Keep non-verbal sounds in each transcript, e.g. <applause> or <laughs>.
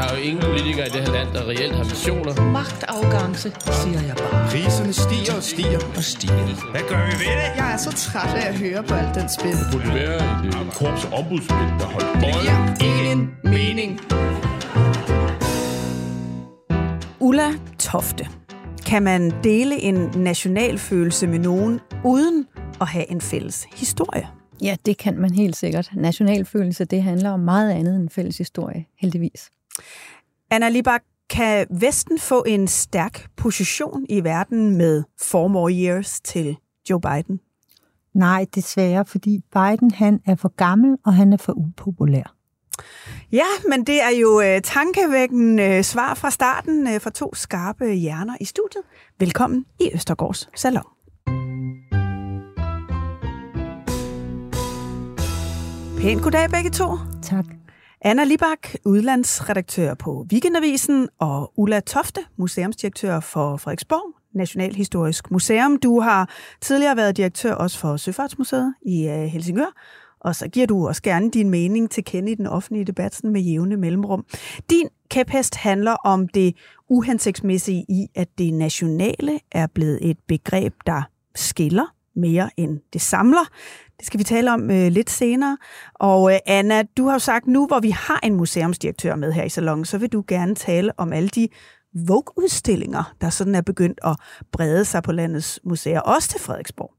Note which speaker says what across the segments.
Speaker 1: Der er jo ingen politikere i det her land, der reelt har visioner.
Speaker 2: Magtafgangse, siger jeg bare.
Speaker 3: Priserne stiger og stiger og stiger.
Speaker 4: Hvad gør vi ved det?
Speaker 5: Jeg er så træt af at høre på alt den spil.
Speaker 6: Det burde være et, et korps ombudsmænd, der holdt bolden.
Speaker 5: Det giver ingen mening.
Speaker 7: Ulla Tofte. Kan man dele en nationalfølelse med nogen uden at have en fælles historie?
Speaker 8: Ja, det kan man helt sikkert. Nationalfølelse, det handler om meget andet end fælles historie, heldigvis.
Speaker 7: Anna Libak, kan Vesten få en stærk position i verden med four more years til Joe Biden?
Speaker 9: Nej, desværre, fordi Biden han er for gammel, og han er for upopulær.
Speaker 7: Ja, men det er jo uh, tankevækkende uh, svar fra starten uh, fra to skarpe hjerner i studiet. Velkommen i Østergårds Salon. Pænt goddag begge to.
Speaker 9: Tak.
Speaker 7: Anna Libak, udlandsredaktør på Weekendavisen, og Ulla Tofte, museumsdirektør for Frederiksborg Nationalhistorisk Museum. Du har tidligere været direktør også for Søfartsmuseet i øh, Helsingør, og så giver du også gerne din mening til kende i den offentlige debat med jævne mellemrum. Din kæphest handler om det uhensigtsmæssige i, at det nationale er blevet et begreb, der skiller mere end det samler. Det skal vi tale om øh, lidt senere. Og øh, Anna, du har jo sagt, nu hvor vi har en museumsdirektør med her i salongen, så vil du gerne tale om alle de Vogue-udstillinger, der sådan er begyndt at brede sig på landets museer, også til Frederiksborg.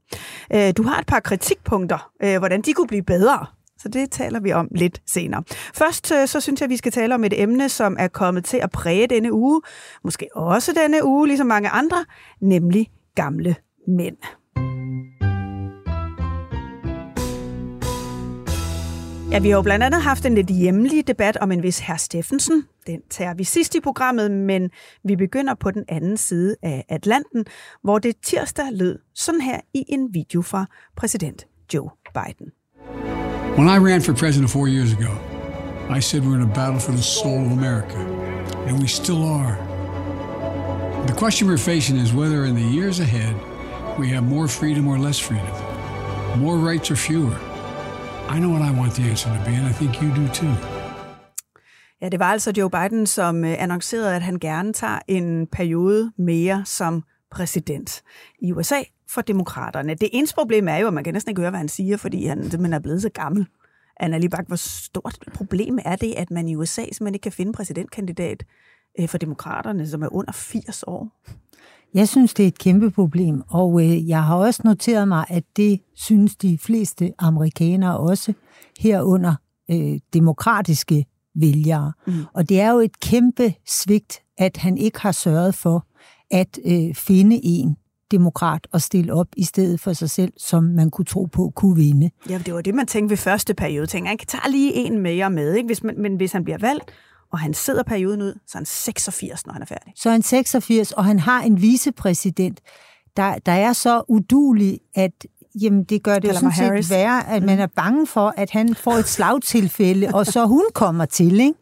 Speaker 7: Øh, du har et par kritikpunkter, øh, hvordan de kunne blive bedre. Så det taler vi om lidt senere. Først øh, så synes jeg, at vi skal tale om et emne, som er kommet til at præge denne uge, måske også denne uge, ligesom mange andre, nemlig gamle mænd. Ja, vi har jo blandt andet haft en lidt hjemlig debat om en vis herr Steffensen. Den tager vi sidst i programmet, men vi begynder på den anden side af Atlanten, hvor det tirsdag lød sådan her i en video fra præsident Joe Biden.
Speaker 10: When I ran for president four years ago, I said we're in a battle for the soul of America, and we still are. The question we're facing is whether in the years ahead we have more freedom or less freedom, more rights or fewer. I know what I want the answer to be, and I think you do too.
Speaker 7: Ja, det var altså Joe Biden, som øh, annoncerede, at han gerne tager en periode mere som præsident i USA for demokraterne. Det eneste problem er jo, at man kan næsten ikke høre, hvad han siger, fordi han simpelthen er blevet så gammel. Anna Libak, hvor stort problem er det, at man i USA simpelthen ikke kan finde præsidentkandidat øh, for demokraterne, som er under 80 år?
Speaker 9: Jeg synes, det er et kæmpe problem, og øh, jeg har også noteret mig, at det synes de fleste amerikanere også herunder øh, demokratiske vælgere. Mm. Og det er jo et kæmpe svigt, at han ikke har sørget for at øh, finde en demokrat og stille op i stedet for sig selv, som man kunne tro på kunne vinde.
Speaker 7: Ja, det var det, man tænkte ved første periode. Tænkte, han kan tage lige en mere med, ikke? Hvis man, men hvis han bliver valgt, og han sidder perioden ud, så er han 86, når han er færdig.
Speaker 9: Så er han 86, og han har en vicepræsident, der, der er så udulig, at jamen, det gør det jo sådan set værre, at man er bange for, at han får et slagtilfælde, og så hun kommer til. Ikke?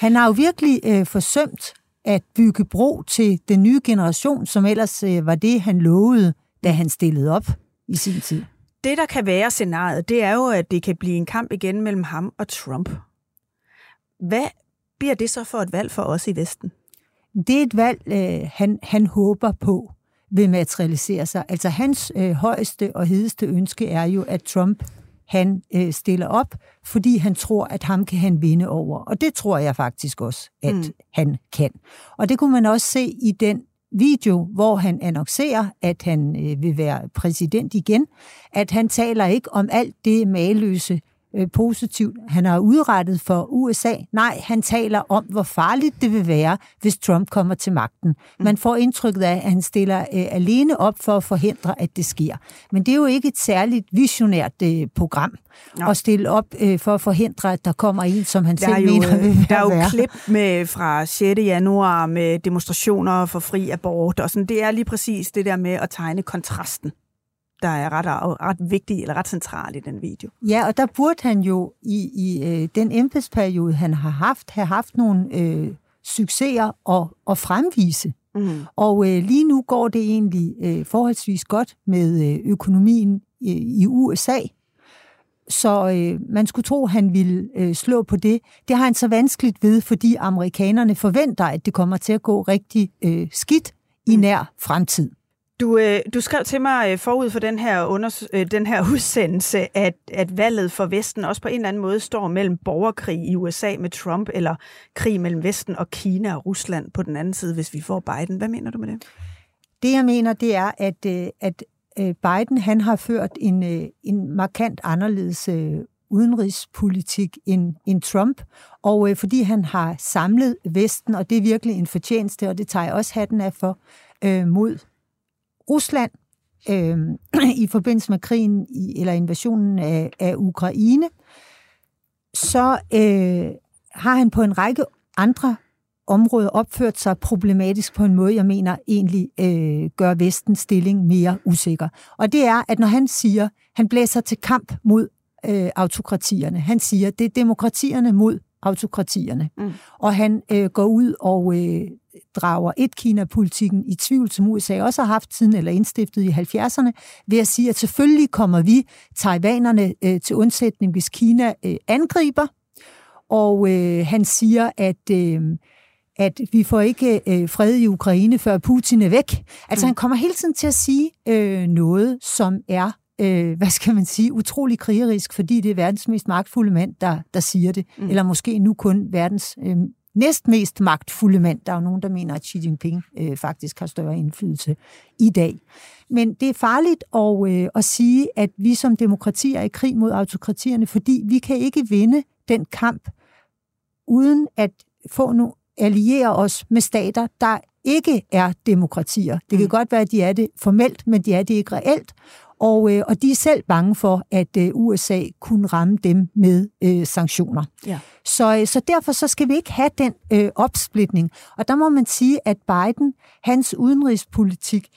Speaker 9: Han har jo virkelig øh, forsømt at bygge bro til den nye generation, som ellers øh, var det, han lovede, da han stillede op i sin tid.
Speaker 7: Det, der kan være scenariet, det er jo, at det kan blive en kamp igen mellem ham og Trump. Hvad bliver det så for et valg for os i Vesten?
Speaker 9: Det er et valg, øh, han, han håber på vil materialisere sig. Altså hans øh, højeste og hedeste ønske er jo, at Trump han øh, stiller op, fordi han tror, at ham kan han vinde over. Og det tror jeg faktisk også, at mm. han kan. Og det kunne man også se i den video, hvor han annoncerer, at han øh, vil være præsident igen, at han taler ikke om alt det maløse øh, positivt, han har udrettet for USA. Nej, han taler om, hvor farligt det vil være, hvis Trump kommer til magten. Man får indtrykket af, at han stiller øh, alene op for at forhindre, at det sker. Men det er jo ikke et særligt visionært øh, program ja. at stille op øh, for at forhindre, at der kommer en, som han
Speaker 7: der
Speaker 9: selv
Speaker 7: jo,
Speaker 9: mener vil
Speaker 7: Der er jo
Speaker 9: være.
Speaker 7: klip med fra 6. januar med demonstrationer for fri abort, og sådan, det er lige præcis det der med at tegne kontrasten der er ret, ret vigtig eller ret central i den video.
Speaker 9: Ja, og der burde han jo i, i øh, den embedsperiode, han har haft, have haft nogle øh, succeser og, og fremvise. Mm. Og øh, lige nu går det egentlig øh, forholdsvis godt med øh, økonomien øh, i USA. Så øh, man skulle tro, han ville øh, slå på det. Det har han så vanskeligt ved, fordi amerikanerne forventer, at det kommer til at gå rigtig øh, skidt i nær fremtid.
Speaker 7: Du, øh, du skrev til mig øh, forud for den her, unders- øh, den her <laughs> udsendelse, at, at valget for Vesten også på en eller anden måde står mellem borgerkrig i USA med Trump, eller krig mellem Vesten og Kina og Rusland på den anden side, hvis vi får Biden. Hvad mener du med det?
Speaker 9: Det, jeg mener, det er, at, øh, at øh, Biden han har ført en, øh, en markant anderledes øh, udenrigspolitik end, end Trump, og øh, fordi han har samlet Vesten, og det er virkelig en fortjeneste, og det tager jeg også hatten af for, øh, mod Rusland øh, <clears throat> i forbindelse med krigen i, eller invasionen af, af Ukraine, så øh, har han på en række andre områder opført sig problematisk på en måde, jeg mener egentlig øh, gør vestens stilling mere usikker. Og det er, at når han siger, han blæser til kamp mod øh, autokratierne, han siger, det er demokratierne mod autokratierne. Mm. Og han øh, går ud og øh, drager et-Kina-politikken i tvivl, som USA også har haft siden, eller indstiftet i 70'erne, ved at sige, at selvfølgelig kommer vi taiwanerne øh, til undsætning, hvis Kina øh, angriber. Og øh, han siger, at... Øh, at vi får ikke øh, fred i Ukraine, før Putin er væk. Altså mm. han kommer hele tiden til at sige øh, noget, som er, øh, hvad skal man sige, utrolig krigerisk, fordi det er verdens mest magtfulde mand, der, der siger det. Mm. Eller måske nu kun verdens øh, næstmest magtfulde mand. Der er jo nogen, der mener, at Xi Jinping øh, faktisk har større indflydelse i dag. Men det er farligt at, øh, at sige, at vi som demokratier er i krig mod autokratierne, fordi vi kan ikke vinde den kamp, uden at få nogle alliere os med stater, der ikke er demokratier. Det kan mm. godt være, at de er det formelt, men de er det ikke reelt. Og, øh, og de er selv bange for, at øh, USA kunne ramme dem med øh, sanktioner.
Speaker 7: Ja.
Speaker 9: Så, øh, så derfor så skal vi ikke have den øh, opsplitning. Og der må man sige, at Biden, hans udenrigspolitik,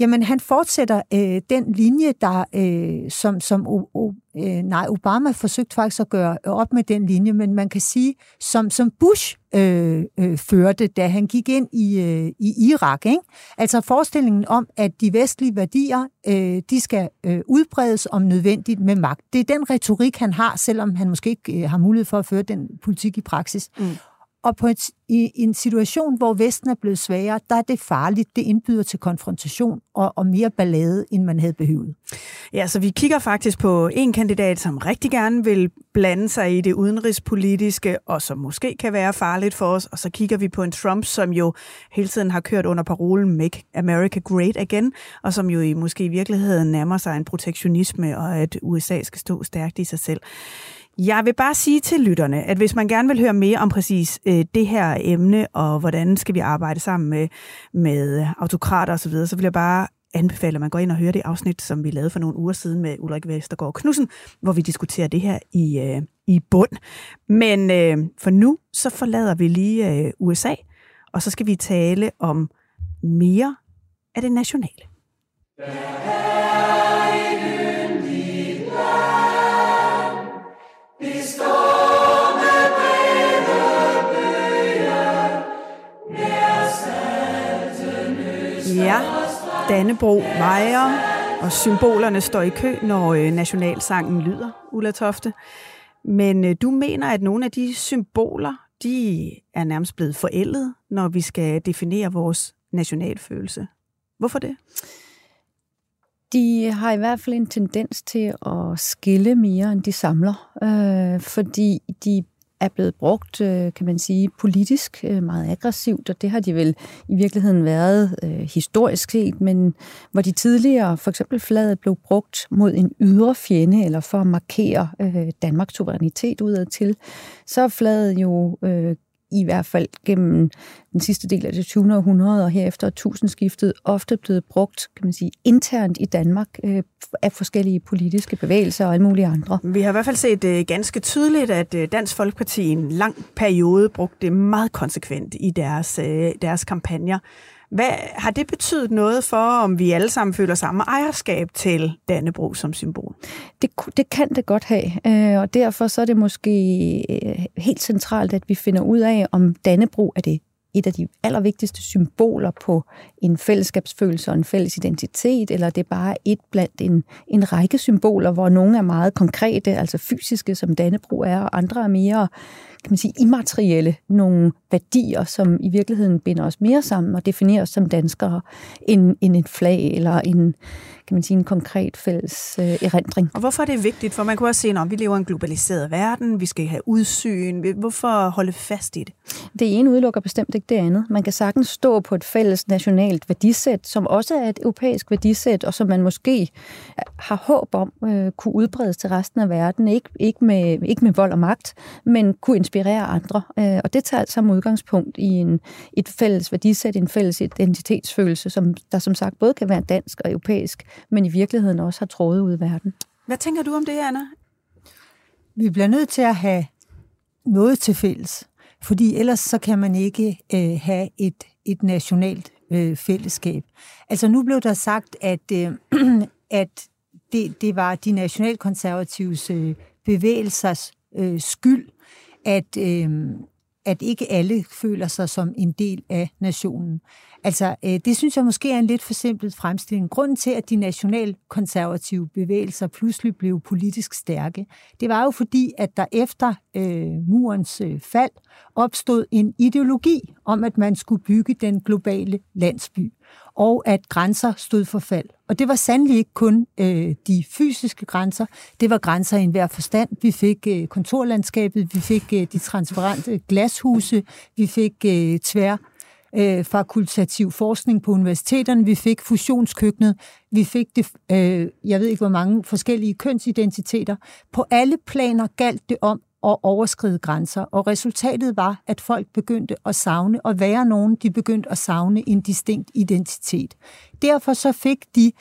Speaker 9: Jamen, han fortsætter øh, den linje, der øh, som, som o, o, øh, nej, Obama forsøgte faktisk at gøre op med den linje, men man kan sige, som, som Bush øh, øh, førte, da han gik ind i, øh, i Irak. Ikke? Altså forestillingen om, at de vestlige værdier, øh, de skal øh, udbredes om nødvendigt med magt. Det er den retorik, han har, selvom han måske ikke øh, har mulighed for at føre den politik i praksis. Mm. Og på et, i, i en situation, hvor Vesten er blevet svagere, der er det farligt. Det indbyder til konfrontation og, og mere ballade, end man havde behøvet.
Speaker 7: Ja, så vi kigger faktisk på en kandidat, som rigtig gerne vil blande sig i det udenrigspolitiske, og som måske kan være farligt for os. Og så kigger vi på en Trump, som jo hele tiden har kørt under parolen Make America Great Again, og som jo i måske i virkeligheden nærmer sig en protektionisme, og at USA skal stå stærkt i sig selv. Jeg vil bare sige til lytterne, at hvis man gerne vil høre mere om præcis øh, det her emne, og hvordan skal vi arbejde sammen med, med autokrater osv., så, videre, så vil jeg bare anbefale, at man går ind og hører det afsnit, som vi lavede for nogle uger siden med Ulrik Vestergaard Knudsen, hvor vi diskuterer det her i, øh, i bund. Men øh, for nu, så forlader vi lige øh, USA, og så skal vi tale om mere af det nationale. Ja, Dannebro vejer, og symbolerne står i kø, når øh, nationalsangen lyder, Ulla Tofte. Men øh, du mener, at nogle af de symboler, de er nærmest blevet forældet, når vi skal definere vores nationalfølelse. Hvorfor det?
Speaker 8: De har i hvert fald en tendens til at skille mere, end de samler, øh, fordi de er blevet brugt, øh, kan man sige, politisk øh, meget aggressivt, og det har de vel i virkeligheden været øh, historisk set, men hvor de tidligere, for eksempel flaget, blev brugt mod en ydre fjende, eller for at markere øh, Danmarks suverænitet udad til, så er flaget jo øh, i hvert fald gennem den sidste del af det 20. århundrede og herefter tusindskiftet ofte blevet brugt kan man sige, internt i Danmark øh, af forskellige politiske bevægelser og alle mulige andre.
Speaker 7: Vi har i hvert fald set øh, ganske tydeligt, at øh, Dansk Folkeparti i en lang periode brugte det meget konsekvent i deres, øh, deres kampagner. Hvad har det betydet noget for, om vi alle sammen føler samme ejerskab til Dannebro som symbol?
Speaker 8: Det, det kan det godt have, øh, og derfor så er det måske øh, helt centralt, at vi finder ud af, om Dannebro er det et af de allervigtigste symboler på en fællesskabsfølelse og en fælles identitet, eller det er bare et blandt en, en række symboler, hvor nogle er meget konkrete, altså fysiske, som Dannebro er, og andre er mere kan man sige, immaterielle, nogle værdier, som i virkeligheden binder os mere sammen og definerer os som danskere, end, end et flag eller en, kan man sige, en konkret fælles øh, erindring.
Speaker 7: Og hvorfor er det vigtigt? For man kunne også se, at vi lever i en globaliseret verden, vi skal have udsyn. Hvorfor holde fast i det?
Speaker 8: Det ene udelukker bestemt ikke det andet. Man kan sagtens stå på et fælles nationalt værdisæt, som også er et europæisk værdisæt, og som man måske har håb om øh, kunne udbredes til resten af verden. Ikke, ikke, med, ikke med vold og magt, men kunne inspirere andre. Øh, og det tager altså som udgangspunkt i en, et fælles værdisæt, en fælles identitetsfølelse, som der som sagt både kan være dansk og europæisk, men i virkeligheden også har trådet ud i verden.
Speaker 7: Hvad tænker du om det, Anna?
Speaker 9: Vi bliver nødt til at have noget til fælles, fordi ellers så kan man ikke øh, have et, et nationalt øh, fællesskab. Altså nu blev der sagt, at, øh, <clears throat> at det, det var de nationalkonservatives øh, bevægelsers øh, skyld, at, øh, at ikke alle føler sig som en del af nationen. Altså, øh, det synes jeg måske er en lidt forsimplet fremstilling. Grunden til, at de nationalkonservative bevægelser pludselig blev politisk stærke, det var jo fordi, at der efter øh, murens øh, fald opstod en ideologi om, at man skulle bygge den globale landsby, og at grænser stod for fald. Og det var sandelig ikke kun øh, de fysiske grænser, det var grænser i enhver forstand. Vi fik øh, kontorlandskabet, vi fik øh, de transparente glashuse, vi fik øh, tvær øh, fakultativ forskning på universiteterne, vi fik fusionskøkkenet, vi fik det, øh, jeg ved ikke hvor mange forskellige kønsidentiteter. På alle planer galt det om og overskride grænser, og resultatet var, at folk begyndte at savne, og være nogen, de begyndte at savne en distinkt identitet. Derfor så fik de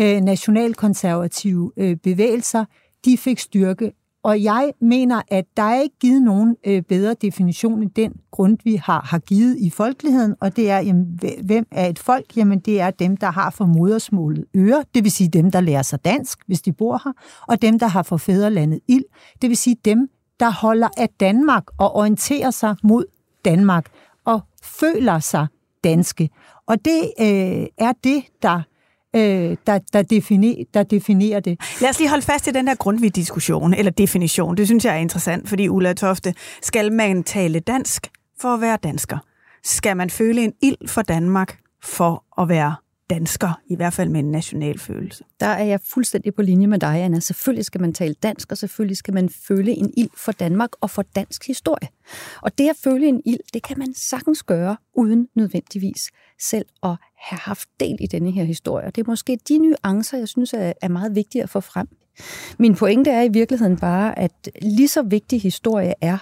Speaker 9: øh, nationalkonservative øh, bevægelser, de fik styrke og jeg mener, at der er ikke givet nogen øh, bedre definition end den grund, vi har, har givet i folkeligheden, og det er, jamen, hvem er et folk? Jamen, det er dem, der har for modersmålet øre, det vil sige dem, der lærer sig dansk, hvis de bor her, og dem, der har for fædrelandet ild, det vil sige dem, der holder af Danmark og orienterer sig mod Danmark og føler sig danske. Og det øh, er det, der øh, der, der, definer, der definerer det.
Speaker 7: Lad os lige holde fast i den der grundvig diskussion, eller definition. Det synes jeg er interessant, fordi Ulla Tofte, skal man tale dansk for at være dansker? Skal man føle en ild for Danmark for at være dansker, i hvert fald med en national følelse.
Speaker 8: Der er jeg fuldstændig på linje med dig, Anna. Selvfølgelig skal man tale dansk, og selvfølgelig skal man føle en ild for Danmark og for dansk historie. Og det at føle en ild, det kan man sagtens gøre, uden nødvendigvis selv at have haft del i denne her historie. Og det er måske de nuancer, jeg synes er meget vigtige at få frem. Min pointe er i virkeligheden bare, at lige så vigtig historie er,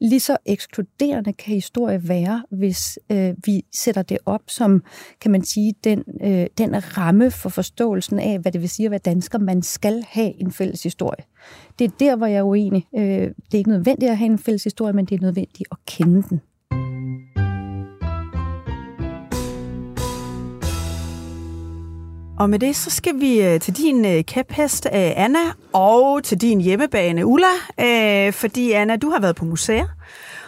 Speaker 8: lige så ekskluderende kan historie være, hvis øh, vi sætter det op som, kan man sige, den, øh, den ramme for forståelsen af, hvad det vil sige at være dansker. Man skal have en fælles historie. Det er der, hvor jeg er uenig. Øh, det er ikke nødvendigt at have en fælles historie, men det er nødvendigt at kende den.
Speaker 7: Og med det, så skal vi øh, til din øh, kæphest, øh, Anna, og til din hjemmebane, Ulla. Fordi, Anna, du har været på museer,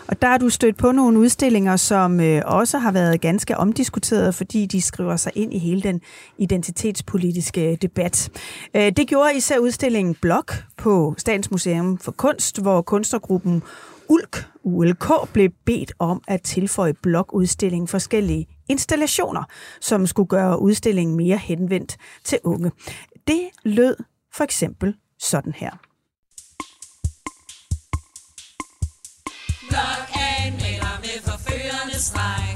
Speaker 7: og der har du stødt på nogle udstillinger, som også har været ganske omdiskuteret, fordi de skriver sig ind i hele den identitetspolitiske debat. Det gjorde især udstillingen Blok på Statens Museum for Kunst, hvor kunstnergruppen ULK, ULK blev bedt om at tilføje blokudstillingen forskellige installationer, som skulle gøre udstillingen mere henvendt til unge. Det lød for eksempel sådan her.
Speaker 4: streg.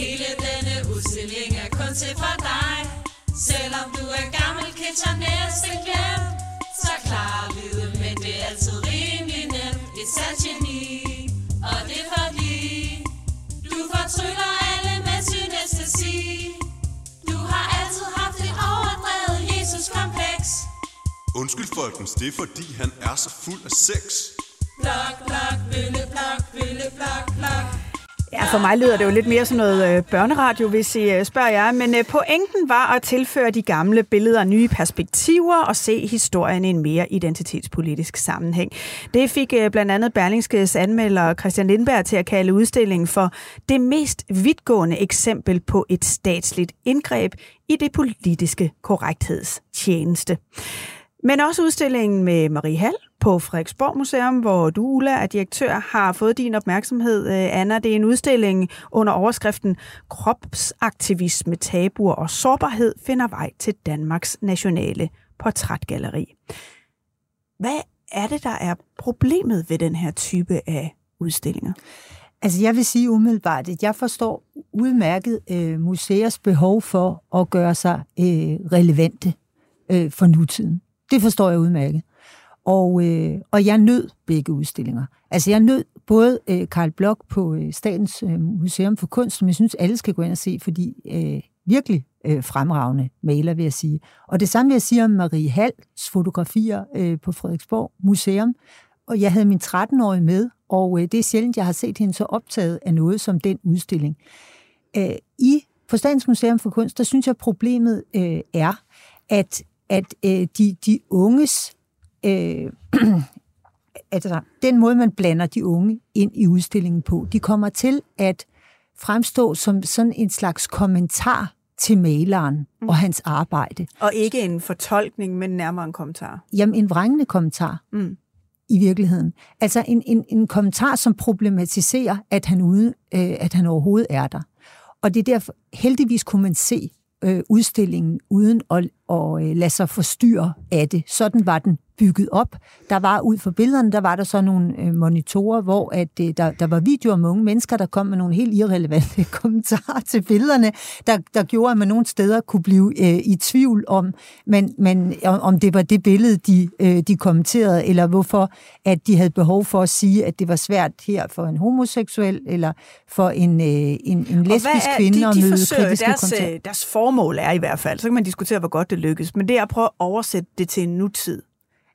Speaker 4: Hele denne udstilling er kun til for dig. Selvom du er gammel, kitcher næsten glemt, så klar livet, men det er altid. Et sandt geni, og det er fordi, du fortryller alle med synestesi. Du har altid haft et overdrevet Jesus-kompleks.
Speaker 11: Undskyld folkens, det er fordi han er så fuld af sex.
Speaker 4: Blok, blok, bølle, blok, bølle, blok, blok.
Speaker 7: Ja, for mig lyder det jo lidt mere som noget øh, børneradio, hvis I øh, spørger jer. Men øh, pointen var at tilføre de gamle billeder nye perspektiver og se historien i en mere identitetspolitisk sammenhæng. Det fik øh, blandt andet Berlingskes anmelder Christian Lindberg til at kalde udstillingen for det mest vidtgående eksempel på et statsligt indgreb i det politiske korrekthedstjeneste. Men også udstillingen med Marie Hall på Frederiksborg Museum, hvor du, Ulla, er direktør, har fået din opmærksomhed. Øh, Anna, det er en udstilling under overskriften Kropsaktivisme, tabuer og sårbarhed finder vej til Danmarks nationale portrætgalleri. Hvad er det, der er problemet ved den her type af udstillinger?
Speaker 9: Altså jeg vil sige umiddelbart, at jeg forstår udmærket øh, museers behov for at gøre sig øh, relevante øh, for nutiden. Det forstår jeg udmærket. Og, øh, og jeg nød begge udstillinger. Altså jeg nød både øh, Karl Blok på øh, Statens øh, Museum for Kunst, som jeg synes alle skal gå ind og se, fordi øh, virkelig øh, fremragende maler, vil jeg sige. Og det samme vil jeg sige om Marie Halls fotografier øh, på Frederiksborg Museum. Og jeg havde min 13-årige med, og øh, det er sjældent, jeg har set hende så optaget af noget som den udstilling. Øh, I på Statens Museum for Kunst, der synes jeg, problemet øh, er, at at øh, de, de unges, øh, <clears throat> altså den måde, man blander de unge ind i udstillingen på, de kommer til at fremstå som sådan en slags kommentar til maleren mm. og hans arbejde.
Speaker 7: Og ikke en fortolkning, men nærmere en kommentar.
Speaker 9: Jamen, en vrængende kommentar. Mm. I virkeligheden. Altså en, en, en kommentar, som problematiserer, at han, ude, øh, at han overhovedet er der. Og det er derfor, heldigvis kunne man se øh, udstillingen uden at, at øh, lade sig forstyrre af det. Sådan var den bygget op. Der var ud for billederne, der var der så nogle øh, monitorer, hvor at, øh, der, der var videoer med unge mennesker, der kom med nogle helt irrelevante <laughs> kommentarer til billederne, der, der gjorde, at man nogle steder kunne blive øh, i tvivl om, men, men, om det var det billede, de, øh, de kommenterede, eller hvorfor at de havde behov for at sige, at det var svært her for en homoseksuel, eller for en, øh, en, en lesbisk er, kvinde de, de at møde kritiske
Speaker 7: deres,
Speaker 9: kommentarer.
Speaker 7: Øh, deres formål er i hvert fald, så kan man diskutere, hvor godt det lykkes, men det er at prøve at oversætte det til en nutid.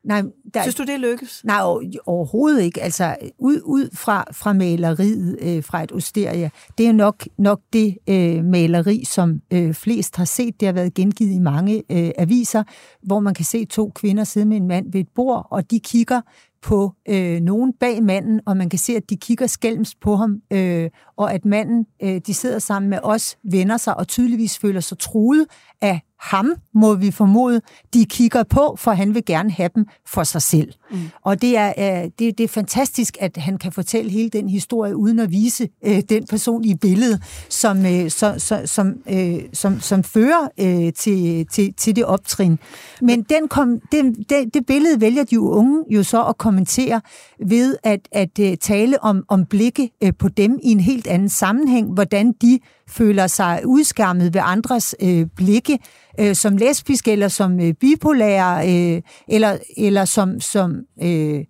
Speaker 9: Nej,
Speaker 7: der, Synes du, det lykkes?
Speaker 9: Nej, overhovedet ikke. Altså, ud, ud fra, fra maleriet øh, fra et osterie, det er nok, nok det øh, maleri, som øh, flest har set. Det har været gengivet i mange øh, aviser, hvor man kan se to kvinder sidde med en mand ved et bord, og de kigger på øh, nogen bag manden, og man kan se, at de kigger skælms på ham, øh, og at manden, øh, de sidder sammen med os, vender sig og tydeligvis føler sig truet af ham, må vi formode, de kigger på, for han vil gerne have dem for sig selv. Mm. Og det er, øh, det, det er fantastisk, at han kan fortælle hele den historie, uden at vise øh, den personlige billede, som, øh, så, så, som, øh, som, som fører øh, til, til, til det optrin. Men den kom, den, det, det billede vælger de unge jo så at kommentere ved at, at øh, tale om, om blikke øh, på dem i en helt anden sammenhæng, hvordan de føler sig udskærmet ved andres øh, blikke, øh, som lesbiske eller som øh, bipolære, øh, eller, eller som, som, uh,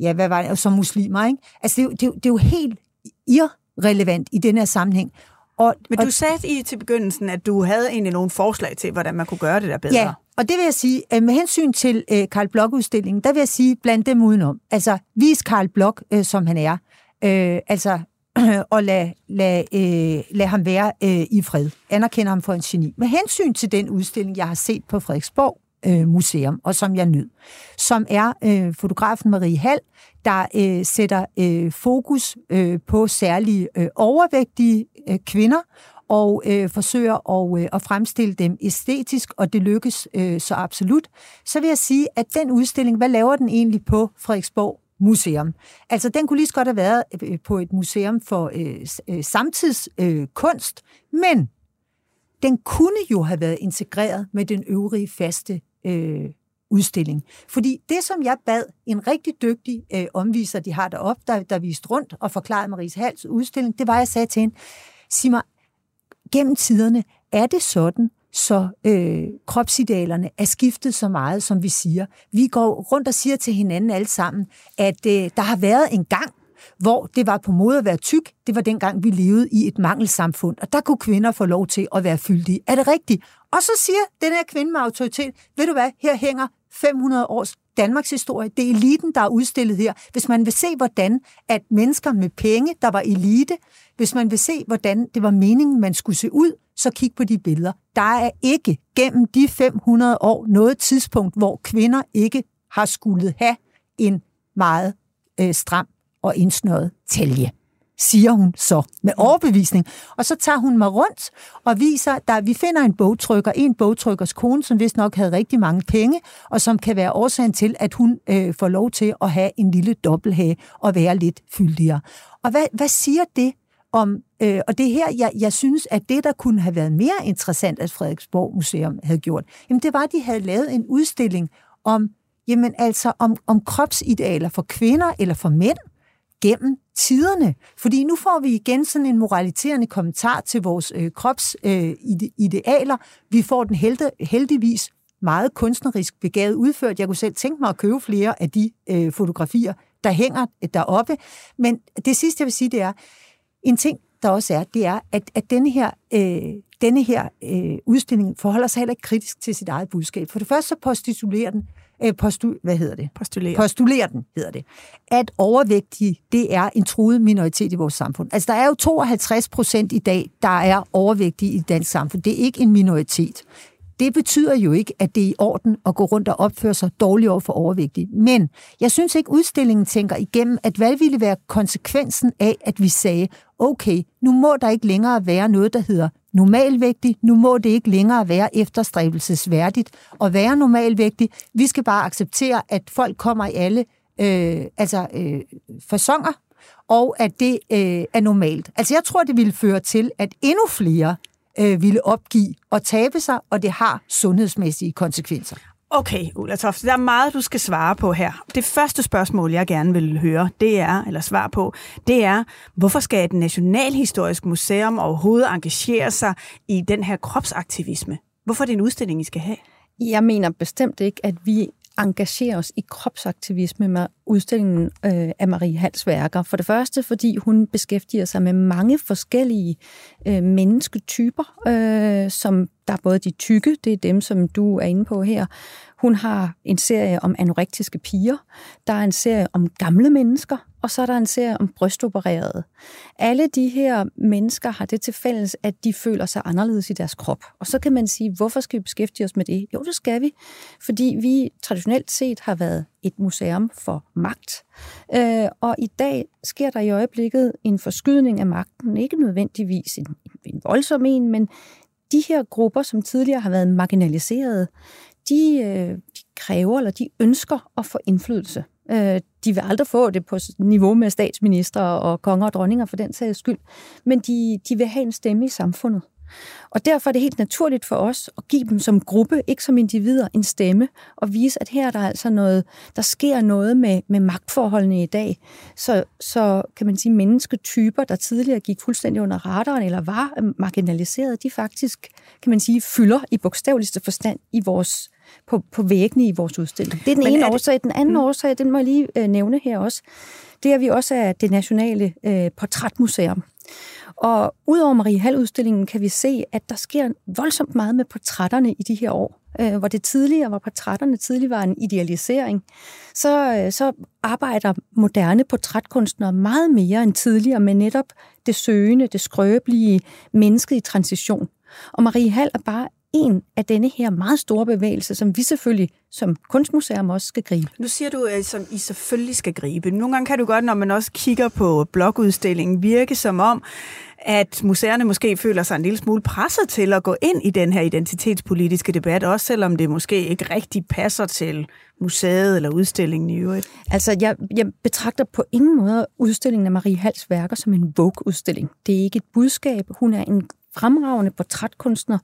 Speaker 9: ja, hvad var det, som muslimer. Ikke? Altså, det, det, det er jo helt irrelevant i den her sammenhæng.
Speaker 7: Og, Men du og, sagde i til begyndelsen, at du havde egentlig nogle forslag til, hvordan man kunne gøre det der bedre.
Speaker 9: Ja, og det vil jeg sige, med hensyn til øh, Karl Blok-udstillingen, der vil jeg sige, blandt dem udenom. Altså, vis Karl Blok, øh, som han er. Øh, altså, <clears throat> og lad, lad, øh, lad ham være øh, i fred. Anerkender ham for en geni. Med hensyn til den udstilling, jeg har set på Frederiksborg øh, Museum, og som jeg nød, som er øh, fotografen Marie Hall, der øh, sætter øh, fokus øh, på særlige øh, overvægtige øh, kvinder, og øh, forsøger at, øh, at fremstille dem æstetisk, og det lykkes øh, så absolut, så vil jeg sige, at den udstilling, hvad laver den egentlig på Frederiksborg Museum? Altså, den kunne lige så godt have været øh, på et museum for øh, samtidskunst, øh, øh men den kunne jo have været integreret med den øvrige faste øh, udstilling. Fordi det, som jeg bad en rigtig dygtig øh, omviser, de har deroppe, der, der viste rundt og forklarede Maries Hals udstilling, det var, at jeg sagde til hende, sig mig, gennem tiderne, er det sådan, så øh, kropsidealerne er skiftet så meget, som vi siger. Vi går rundt og siger til hinanden alle sammen, at øh, der har været en gang, hvor det var på måde at være tyk. Det var dengang, vi levede i et mangelsamfund, og der kunne kvinder få lov til at være fyldige. Er det rigtigt? Og så siger den her kvinde med autoritet, ved du hvad, her hænger 500 års Danmarks historie. Det er eliten, der er udstillet her. Hvis man vil se, hvordan at mennesker med penge, der var elite, hvis man vil se, hvordan det var meningen, man skulle se ud, så kig på de billeder. Der er ikke gennem de 500 år noget tidspunkt, hvor kvinder ikke har skulle have en meget øh, stram og indsnøret tælje siger hun så med overbevisning. Og så tager hun mig rundt og viser, at vi finder en bogtrykker, en bogtrykkers kone, som vist nok havde rigtig mange penge, og som kan være årsagen til, at hun øh, får lov til at have en lille dobbelthage og være lidt fyldigere. Og hvad, hvad siger det om, øh, og det her, jeg, jeg synes, at det, der kunne have været mere interessant, at Frederiksborg Museum havde gjort, jamen det var, at de havde lavet en udstilling om, jamen altså om, om kropsidealer for kvinder eller for mænd gennem tiderne. Fordi nu får vi igen sådan en moraliterende kommentar til vores øh, kropsidealer. Øh, vi får den helde, heldigvis meget kunstnerisk begavet udført. Jeg kunne selv tænke mig at købe flere af de øh, fotografier, der hænger øh, deroppe. Men det sidste, jeg vil sige, det er, en ting, der også er, det er, at, at denne her, øh, denne her øh, udstilling forholder sig heller ikke kritisk til sit eget budskab. For det første så postitulerer den, øh, postu, hvad hedder det?
Speaker 7: Postulerer.
Speaker 9: Postulerer den, hedder det. At overvægtige, det er en truet minoritet i vores samfund. Altså, der er jo 52 procent i dag, der er overvægtige i dansk samfund. Det er ikke en minoritet. Det betyder jo ikke, at det er i orden at gå rundt og opføre sig dårligt over for overvægtige. Men jeg synes ikke, udstillingen tænker igennem, at hvad ville være konsekvensen af, at vi sagde, okay, nu må der ikke længere være noget, der hedder normalvægtig. Nu må det ikke længere være efterstræbelsesværdigt at være normalvægtig. Vi skal bare acceptere, at folk kommer i alle øh, altså, øh, fasonger, og at det øh, er normalt. Altså jeg tror, det ville føre til, at endnu flere øh, ville opgive og tabe sig, og det har sundhedsmæssige konsekvenser.
Speaker 7: Okay, Ulla Toft, der er meget, du skal svare på her. Det første spørgsmål, jeg gerne vil høre, det er, eller svar på, det er, hvorfor skal et nationalhistorisk museum overhovedet engagere sig i den her kropsaktivisme? Hvorfor er det en udstilling, I skal have?
Speaker 8: Jeg mener bestemt ikke, at vi engagere os i kropsaktivisme med udstillingen øh, af Marie Hals værker. For det første, fordi hun beskæftiger sig med mange forskellige øh, mennesketyper, øh, som der er både de tykke, det er dem, som du er inde på her. Hun har en serie om anorektiske piger. Der er en serie om gamle mennesker, og så er der en serie om brystopererede. Alle de her mennesker har det til fælles, at de føler sig anderledes i deres krop. Og så kan man sige, hvorfor skal vi beskæftige os med det? Jo, det skal vi, fordi vi traditionelt set har været et museum for magt. Øh, og i dag sker der i øjeblikket en forskydning af magten, ikke nødvendigvis en, en voldsom en, men de her grupper, som tidligere har været marginaliseret, de, øh, de kræver eller de ønsker at få indflydelse. Øh, de vil aldrig få det på niveau med statsminister og konger og dronninger for den sags skyld, men de, de vil have en stemme i samfundet. Og derfor er det helt naturligt for os at give dem som gruppe, ikke som individer, en stemme, og vise, at her er der altså noget, der sker noget med, med magtforholdene i dag. Så, så kan man sige, mennesketyper, der tidligere gik fuldstændig under radaren eller var marginaliseret, de faktisk, kan man sige, fylder i bogstaveligste forstand i vores på, på væggene i vores udstilling. Det er den Men ene er det... årsag. Den anden mm. årsag, den må jeg lige øh, nævne her også, det er, at vi også er det nationale øh, portrætmuseum. Og udover Marie Hall-udstillingen kan vi se, at der sker voldsomt meget med portrætterne i de her år. Øh, hvor det tidligere var portrætterne tidligere var en idealisering, så, øh, så arbejder moderne portrætkunstnere meget mere end tidligere med netop det søgende, det skrøbelige menneske i transition. Og Marie Hall er bare en af denne her meget store bevægelse, som vi selvfølgelig som kunstmuseum også skal gribe.
Speaker 7: Nu siger du, at som I selvfølgelig skal gribe. Nogle gange kan du godt, når man også kigger på blogudstillingen, virke som om, at museerne måske føler sig en lille smule presset til at gå ind i den her identitetspolitiske debat, også selvom det måske ikke rigtig passer til museet eller udstillingen i øvrigt?
Speaker 8: Altså, jeg, jeg betragter på ingen måde udstillingen af Marie Hals værker som en Vogue-udstilling. Det er ikke et budskab. Hun er en fremragende portrætkunstner,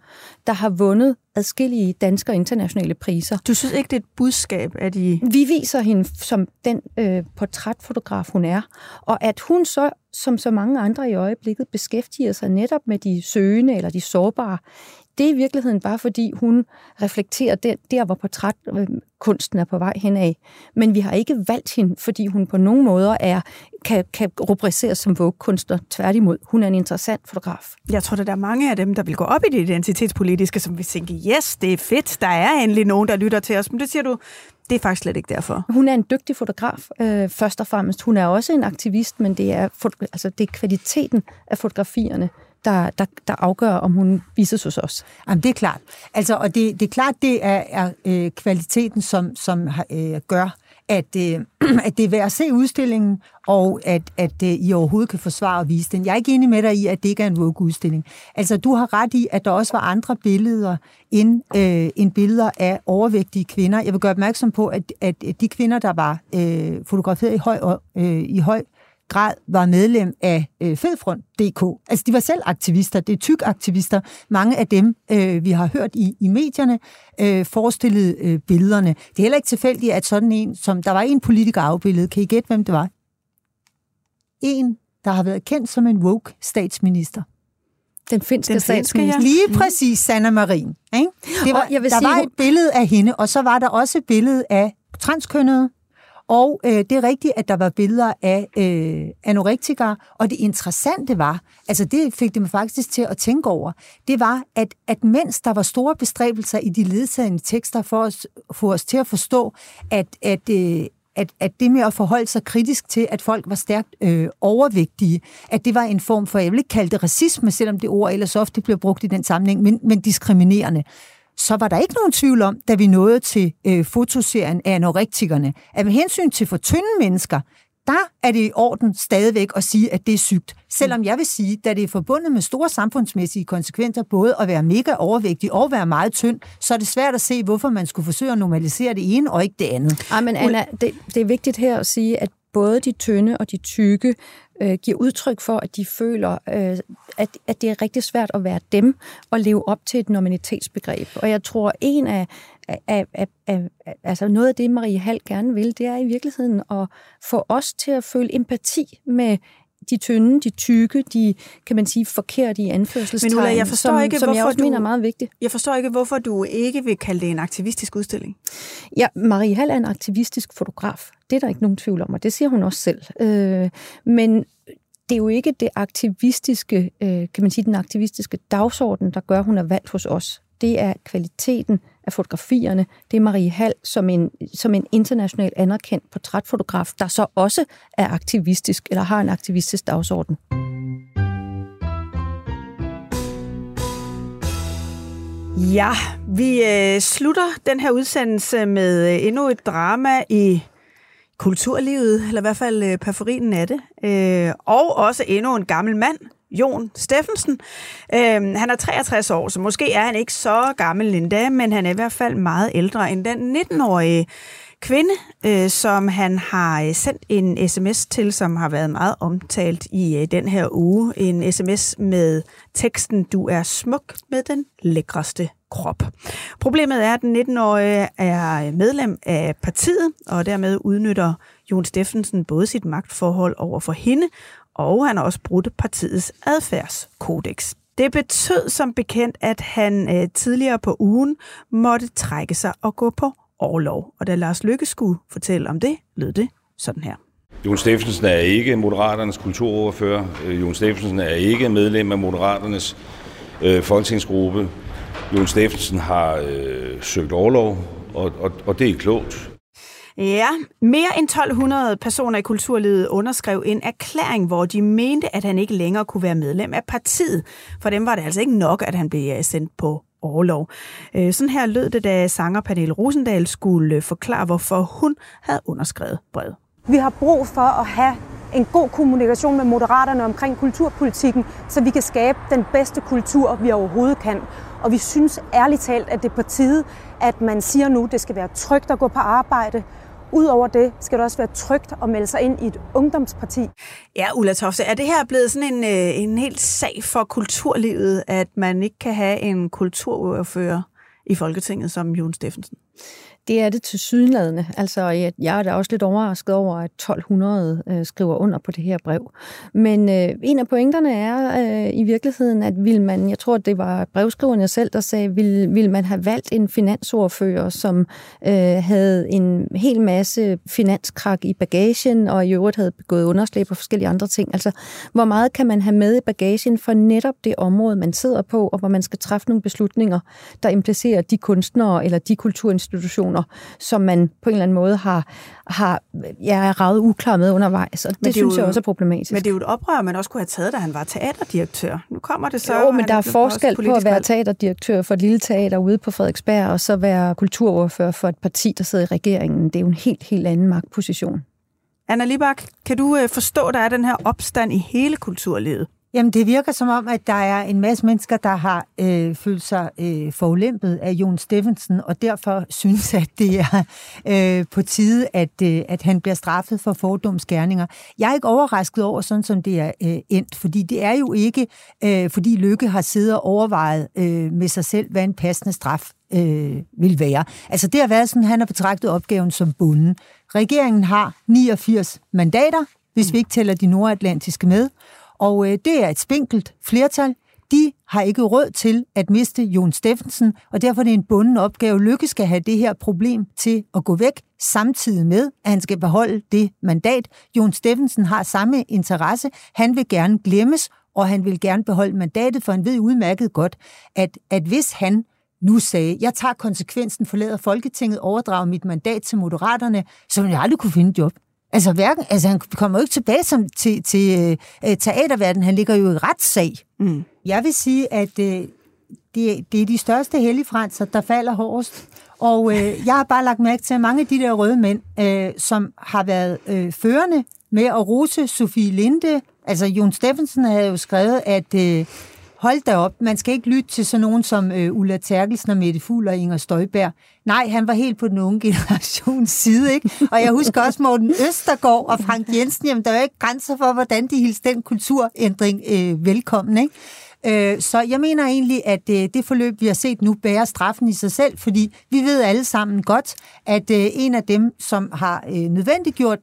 Speaker 8: der har vundet adskillige danske og internationale priser.
Speaker 7: Du synes ikke, det er et budskab, at I...
Speaker 8: Vi viser hende som den øh, portrætfotograf, hun er. Og at hun så, som så mange andre i øjeblikket, beskæftiger sig netop med de søgende eller de sårbare, det er i virkeligheden bare fordi, hun reflekterer der, der hvor portrætkunsten er på vej henad. Men vi har ikke valgt hende, fordi hun på nogen måder er, kan, kan rubriceres som vogue-kunstner. Tværtimod, hun er en interessant fotograf.
Speaker 7: Jeg tror, at der er mange af dem, der vil gå op i det identitetspolitiske, som vil tænke, yes, det er fedt, der er endelig nogen, der lytter til os. Men det siger du, det er faktisk slet ikke derfor.
Speaker 8: Hun er en dygtig fotograf, øh, først og fremmest. Hun er også en aktivist, men det er, altså, det er kvaliteten af fotografierne, der, der, der afgør, om hun vises hos os.
Speaker 9: Jamen, det er klart. Altså, og det, det er klart, det er, er øh, kvaliteten, som, som øh, gør, at, øh, <clears throat> at det er værd at se udstillingen, og at, at øh, I overhovedet kan forsvare og vise den. Jeg er ikke enig med dig i, at det ikke er en Vogue-udstilling. Altså, du har ret i, at der også var andre billeder end, øh, end billeder af overvægtige kvinder. Jeg vil gøre opmærksom på, at, at de kvinder, der var øh, fotograferet i høj, øh, i høj grad var medlem af øh, Fedfront.dk. Altså, de var selv aktivister. Det er tyk-aktivister. Mange af dem, øh, vi har hørt i, i medierne, øh, forestillede øh, billederne. Det er heller ikke tilfældigt, at sådan en, som der var en politiker afbildet. Kan I gætte, hvem det var? En, der har været kendt som en woke statsminister.
Speaker 8: Den finske Den statsminister.
Speaker 9: Lige mm. præcis, Sanna Marin. Ikke? Det var, jeg vil der sige, var et billede af hende, og så var der også et billede af transkønnede, og øh, det er rigtigt, at der var billeder af øh, anorektikere, og det interessante var, altså det fik det mig faktisk til at tænke over, det var, at, at mens der var store bestræbelser i de ledsagende tekster for at få os til at forstå, at, at øh, at, at det med at forholde sig kritisk til, at folk var stærkt øh, overvægtige, at det var en form for, jeg vil ikke kalde det racisme, selvom det ord ellers ofte bliver brugt i den sammenhæng, men, men diskriminerende så var der ikke nogen tvivl om, da vi nåede til øh, fotoserien af anorektikerne, at med hensyn til for tynde mennesker, der er det i orden stadigvæk at sige, at det er sygt. Selvom jeg vil sige, da det er forbundet med store samfundsmæssige konsekvenser, både at være mega overvægtig og være meget tynd, så er det svært at se, hvorfor man skulle forsøge at normalisere det ene og ikke det andet.
Speaker 8: Ej, men Anna, det, det er vigtigt her at sige, at både de tynde og de tykke øh, giver udtryk for, at de føler, øh, at, at det er rigtig svært at være dem og leve op til et normalitetsbegreb. Og jeg tror, en af, af, af, af, af altså noget af det, Marie Hall gerne vil, det er i virkeligheden at få os til at føle empati med de tynde, de tykke, de, kan man sige, forkerte i anførselstegn,
Speaker 7: Men Ulla, jeg forstår
Speaker 8: som,
Speaker 7: ikke,
Speaker 8: som jeg også
Speaker 7: du,
Speaker 8: mener er meget vigtigt.
Speaker 7: Jeg forstår ikke, hvorfor du ikke vil kalde det en aktivistisk udstilling.
Speaker 8: Ja, Marie Hall er en aktivistisk fotograf. Det er der ikke nogen tvivl om, og det siger hun også selv. Øh, men det er jo ikke det aktivistiske, øh, kan man sige, den aktivistiske dagsorden, der gør, at hun er valgt hos os. Det er kvaliteten af fotografierne. Det er Marie Hall som en, som en international anerkendt portrætfotograf, der så også er aktivistisk, eller har en aktivistisk dagsorden.
Speaker 7: Ja, vi øh, slutter den her udsendelse med øh, endnu et drama i kulturlivet, eller i hvert fald øh, perforinen af det. Øh, og også endnu en gammel mand, Jon Steffensen. Øhm, han er 63 år, så måske er han ikke så gammel endda, men han er i hvert fald meget ældre end den 19-årige kvinde, øh, som han har øh, sendt en sms til, som har været meget omtalt i øh, den her uge. En sms med teksten, du er smuk med den lækreste krop. Problemet er, at den 19-årige er øh, medlem af partiet, og dermed udnytter Jon Steffensen både sit magtforhold over for hende, og han har også brudt partiets adfærdskodex. Det betød som bekendt, at han øh, tidligere på ugen måtte trække sig og gå på overlov. Og da Lars Lykke skulle fortælle om det, lød det sådan her.
Speaker 12: Jon Steffensen er ikke Moderaternes kulturoverfører. Øh, Jon Steffensen er ikke medlem af Moderaternes øh, folketingsgruppe. Jon Steffensen har øh, søgt overlov, og, og, og det er klogt.
Speaker 7: Ja, mere end 1200 personer i kulturlivet underskrev en erklæring, hvor de mente, at han ikke længere kunne være medlem af partiet. For dem var det altså ikke nok, at han blev øh, sendt på overlov. Øh, sådan her lød det, da sanger Pernille Rosendal skulle øh, forklare, hvorfor hun havde underskrevet brevet.
Speaker 13: Vi har brug for at have en god kommunikation med moderaterne omkring kulturpolitikken, så vi kan skabe den bedste kultur, vi overhovedet kan. Og vi synes ærligt talt, at det er på tide, at man siger nu, at det skal være trygt at gå på arbejde, Udover det skal det også være trygt at melde sig ind i et ungdomsparti.
Speaker 7: Ja, Ulla Tofte, er det her blevet sådan en, øh, en helt sag for kulturlivet, at man ikke kan have en kulturordfører i Folketinget som Jon Steffensen?
Speaker 8: Det er det til sydenladende. Altså, jeg, jeg er da også lidt overrasket over, at 1200 øh, skriver under på det her brev. Men øh, en af pointerne er øh, i virkeligheden, at vil man, jeg tror, det var brevskriverne selv, der sagde, vil, vil man have valgt en finansordfører, som øh, havde en hel masse finanskrak i bagagen, og i øvrigt havde begået underslæb og forskellige andre ting. Altså, hvor meget kan man have med i bagagen for netop det område, man sidder på, og hvor man skal træffe nogle beslutninger, der implicerer de kunstnere eller de kulturinstitutioner, relationer, som man på en eller anden måde har, har ja, ravet uklar med undervejs, og det, det synes jo, jeg også er problematisk.
Speaker 7: Men det er jo et oprør, man også kunne have taget, da han var teaterdirektør. Nu kommer det så...
Speaker 8: Jo, men der er forskel på at være teaterdirektør for et lille teater ude på Frederiksberg, og så være kulturordfører for et parti, der sidder i regeringen. Det er jo en helt, helt anden magtposition.
Speaker 7: Anna Libak, kan du øh, forstå, at der er den her opstand i hele kulturlivet?
Speaker 9: Jamen, det virker som om, at der er en masse mennesker, der har øh, følt sig øh, forulæmpet af Jon Steffensen, og derfor synes, at det er øh, på tide, at, øh, at han bliver straffet for fordomsgerninger. Jeg er ikke overrasket over, sådan som det er øh, endt, fordi det er jo ikke, øh, fordi Lykke har siddet og overvejet øh, med sig selv, hvad en passende straf øh, vil være. Altså, det har været sådan, han har betragtet opgaven som bunden. Regeringen har 89 mandater, hvis vi ikke tæller de nordatlantiske med, og øh, det er et spinkelt flertal. De har ikke råd til at miste Jon Steffensen, og derfor er det en bunden opgave. Lykke skal have det her problem til at gå væk, samtidig med, at han skal beholde det mandat. Jon Steffensen har samme interesse. Han vil gerne glemmes, og han vil gerne beholde mandatet, for han ved udmærket godt, at, at hvis han nu sagde, jeg tager konsekvensen, forlader Folketinget, overdrager mit mandat til Moderaterne, så vil jeg aldrig kunne finde job. Altså, hverken, altså han kommer jo ikke tilbage som, til, til uh, teaterverdenen. Han ligger jo i retssag. Mm. Jeg vil sige, at uh, det, det er de største helligfranser, der falder hårdest. Og uh, <laughs> jeg har bare lagt mærke til, at mange af de der røde mænd, uh, som har været uh, førende med at rose Sofie Linde, altså Jon Steffensen havde jo skrevet, at uh, hold da op, man skal ikke lytte til sådan nogen som øh, Ulla Terkelsen og Mette Fugl og Inger Støjberg. Nej, han var helt på den unge generations <laughs> side, ikke? Og jeg husker også Morten Østergaard og Frank Jensen, jamen der er jo ikke grænser for, hvordan de hilste den kulturændring øh, velkommen, ikke? Øh, så jeg mener egentlig, at øh, det forløb, vi har set nu, bærer straffen i sig selv, fordi vi ved alle sammen godt, at øh, en af dem, som har øh, nødvendiggjort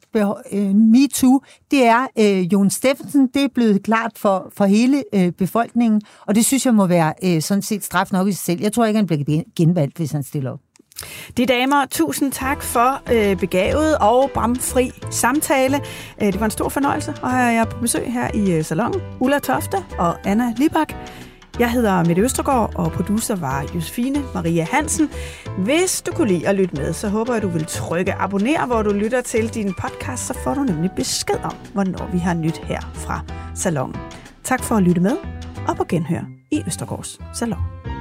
Speaker 9: øh, MeToo, det er øh, Jon Steffensen. Det er blevet klart for, for hele befolkningen, og det synes jeg må være sådan set straf nok i sig selv. Jeg tror ikke, han bliver genvalgt, hvis han stiller op.
Speaker 7: De damer, tusind tak for øh, begavet og bramfri samtale. Øh, det var en stor fornøjelse at have jer på besøg her i øh, salongen. Ulla Tofte og Anna Libak. Jeg hedder Mette Østergaard, og producer var Josefine Maria Hansen. Hvis du kunne lide at lytte med, så håber jeg, at du vil trykke abonner, hvor du lytter til din podcast, så får du nemlig besked om, hvornår vi har nyt her fra salongen. Tak for at lytte med, og på genhør i Østergaards Salon.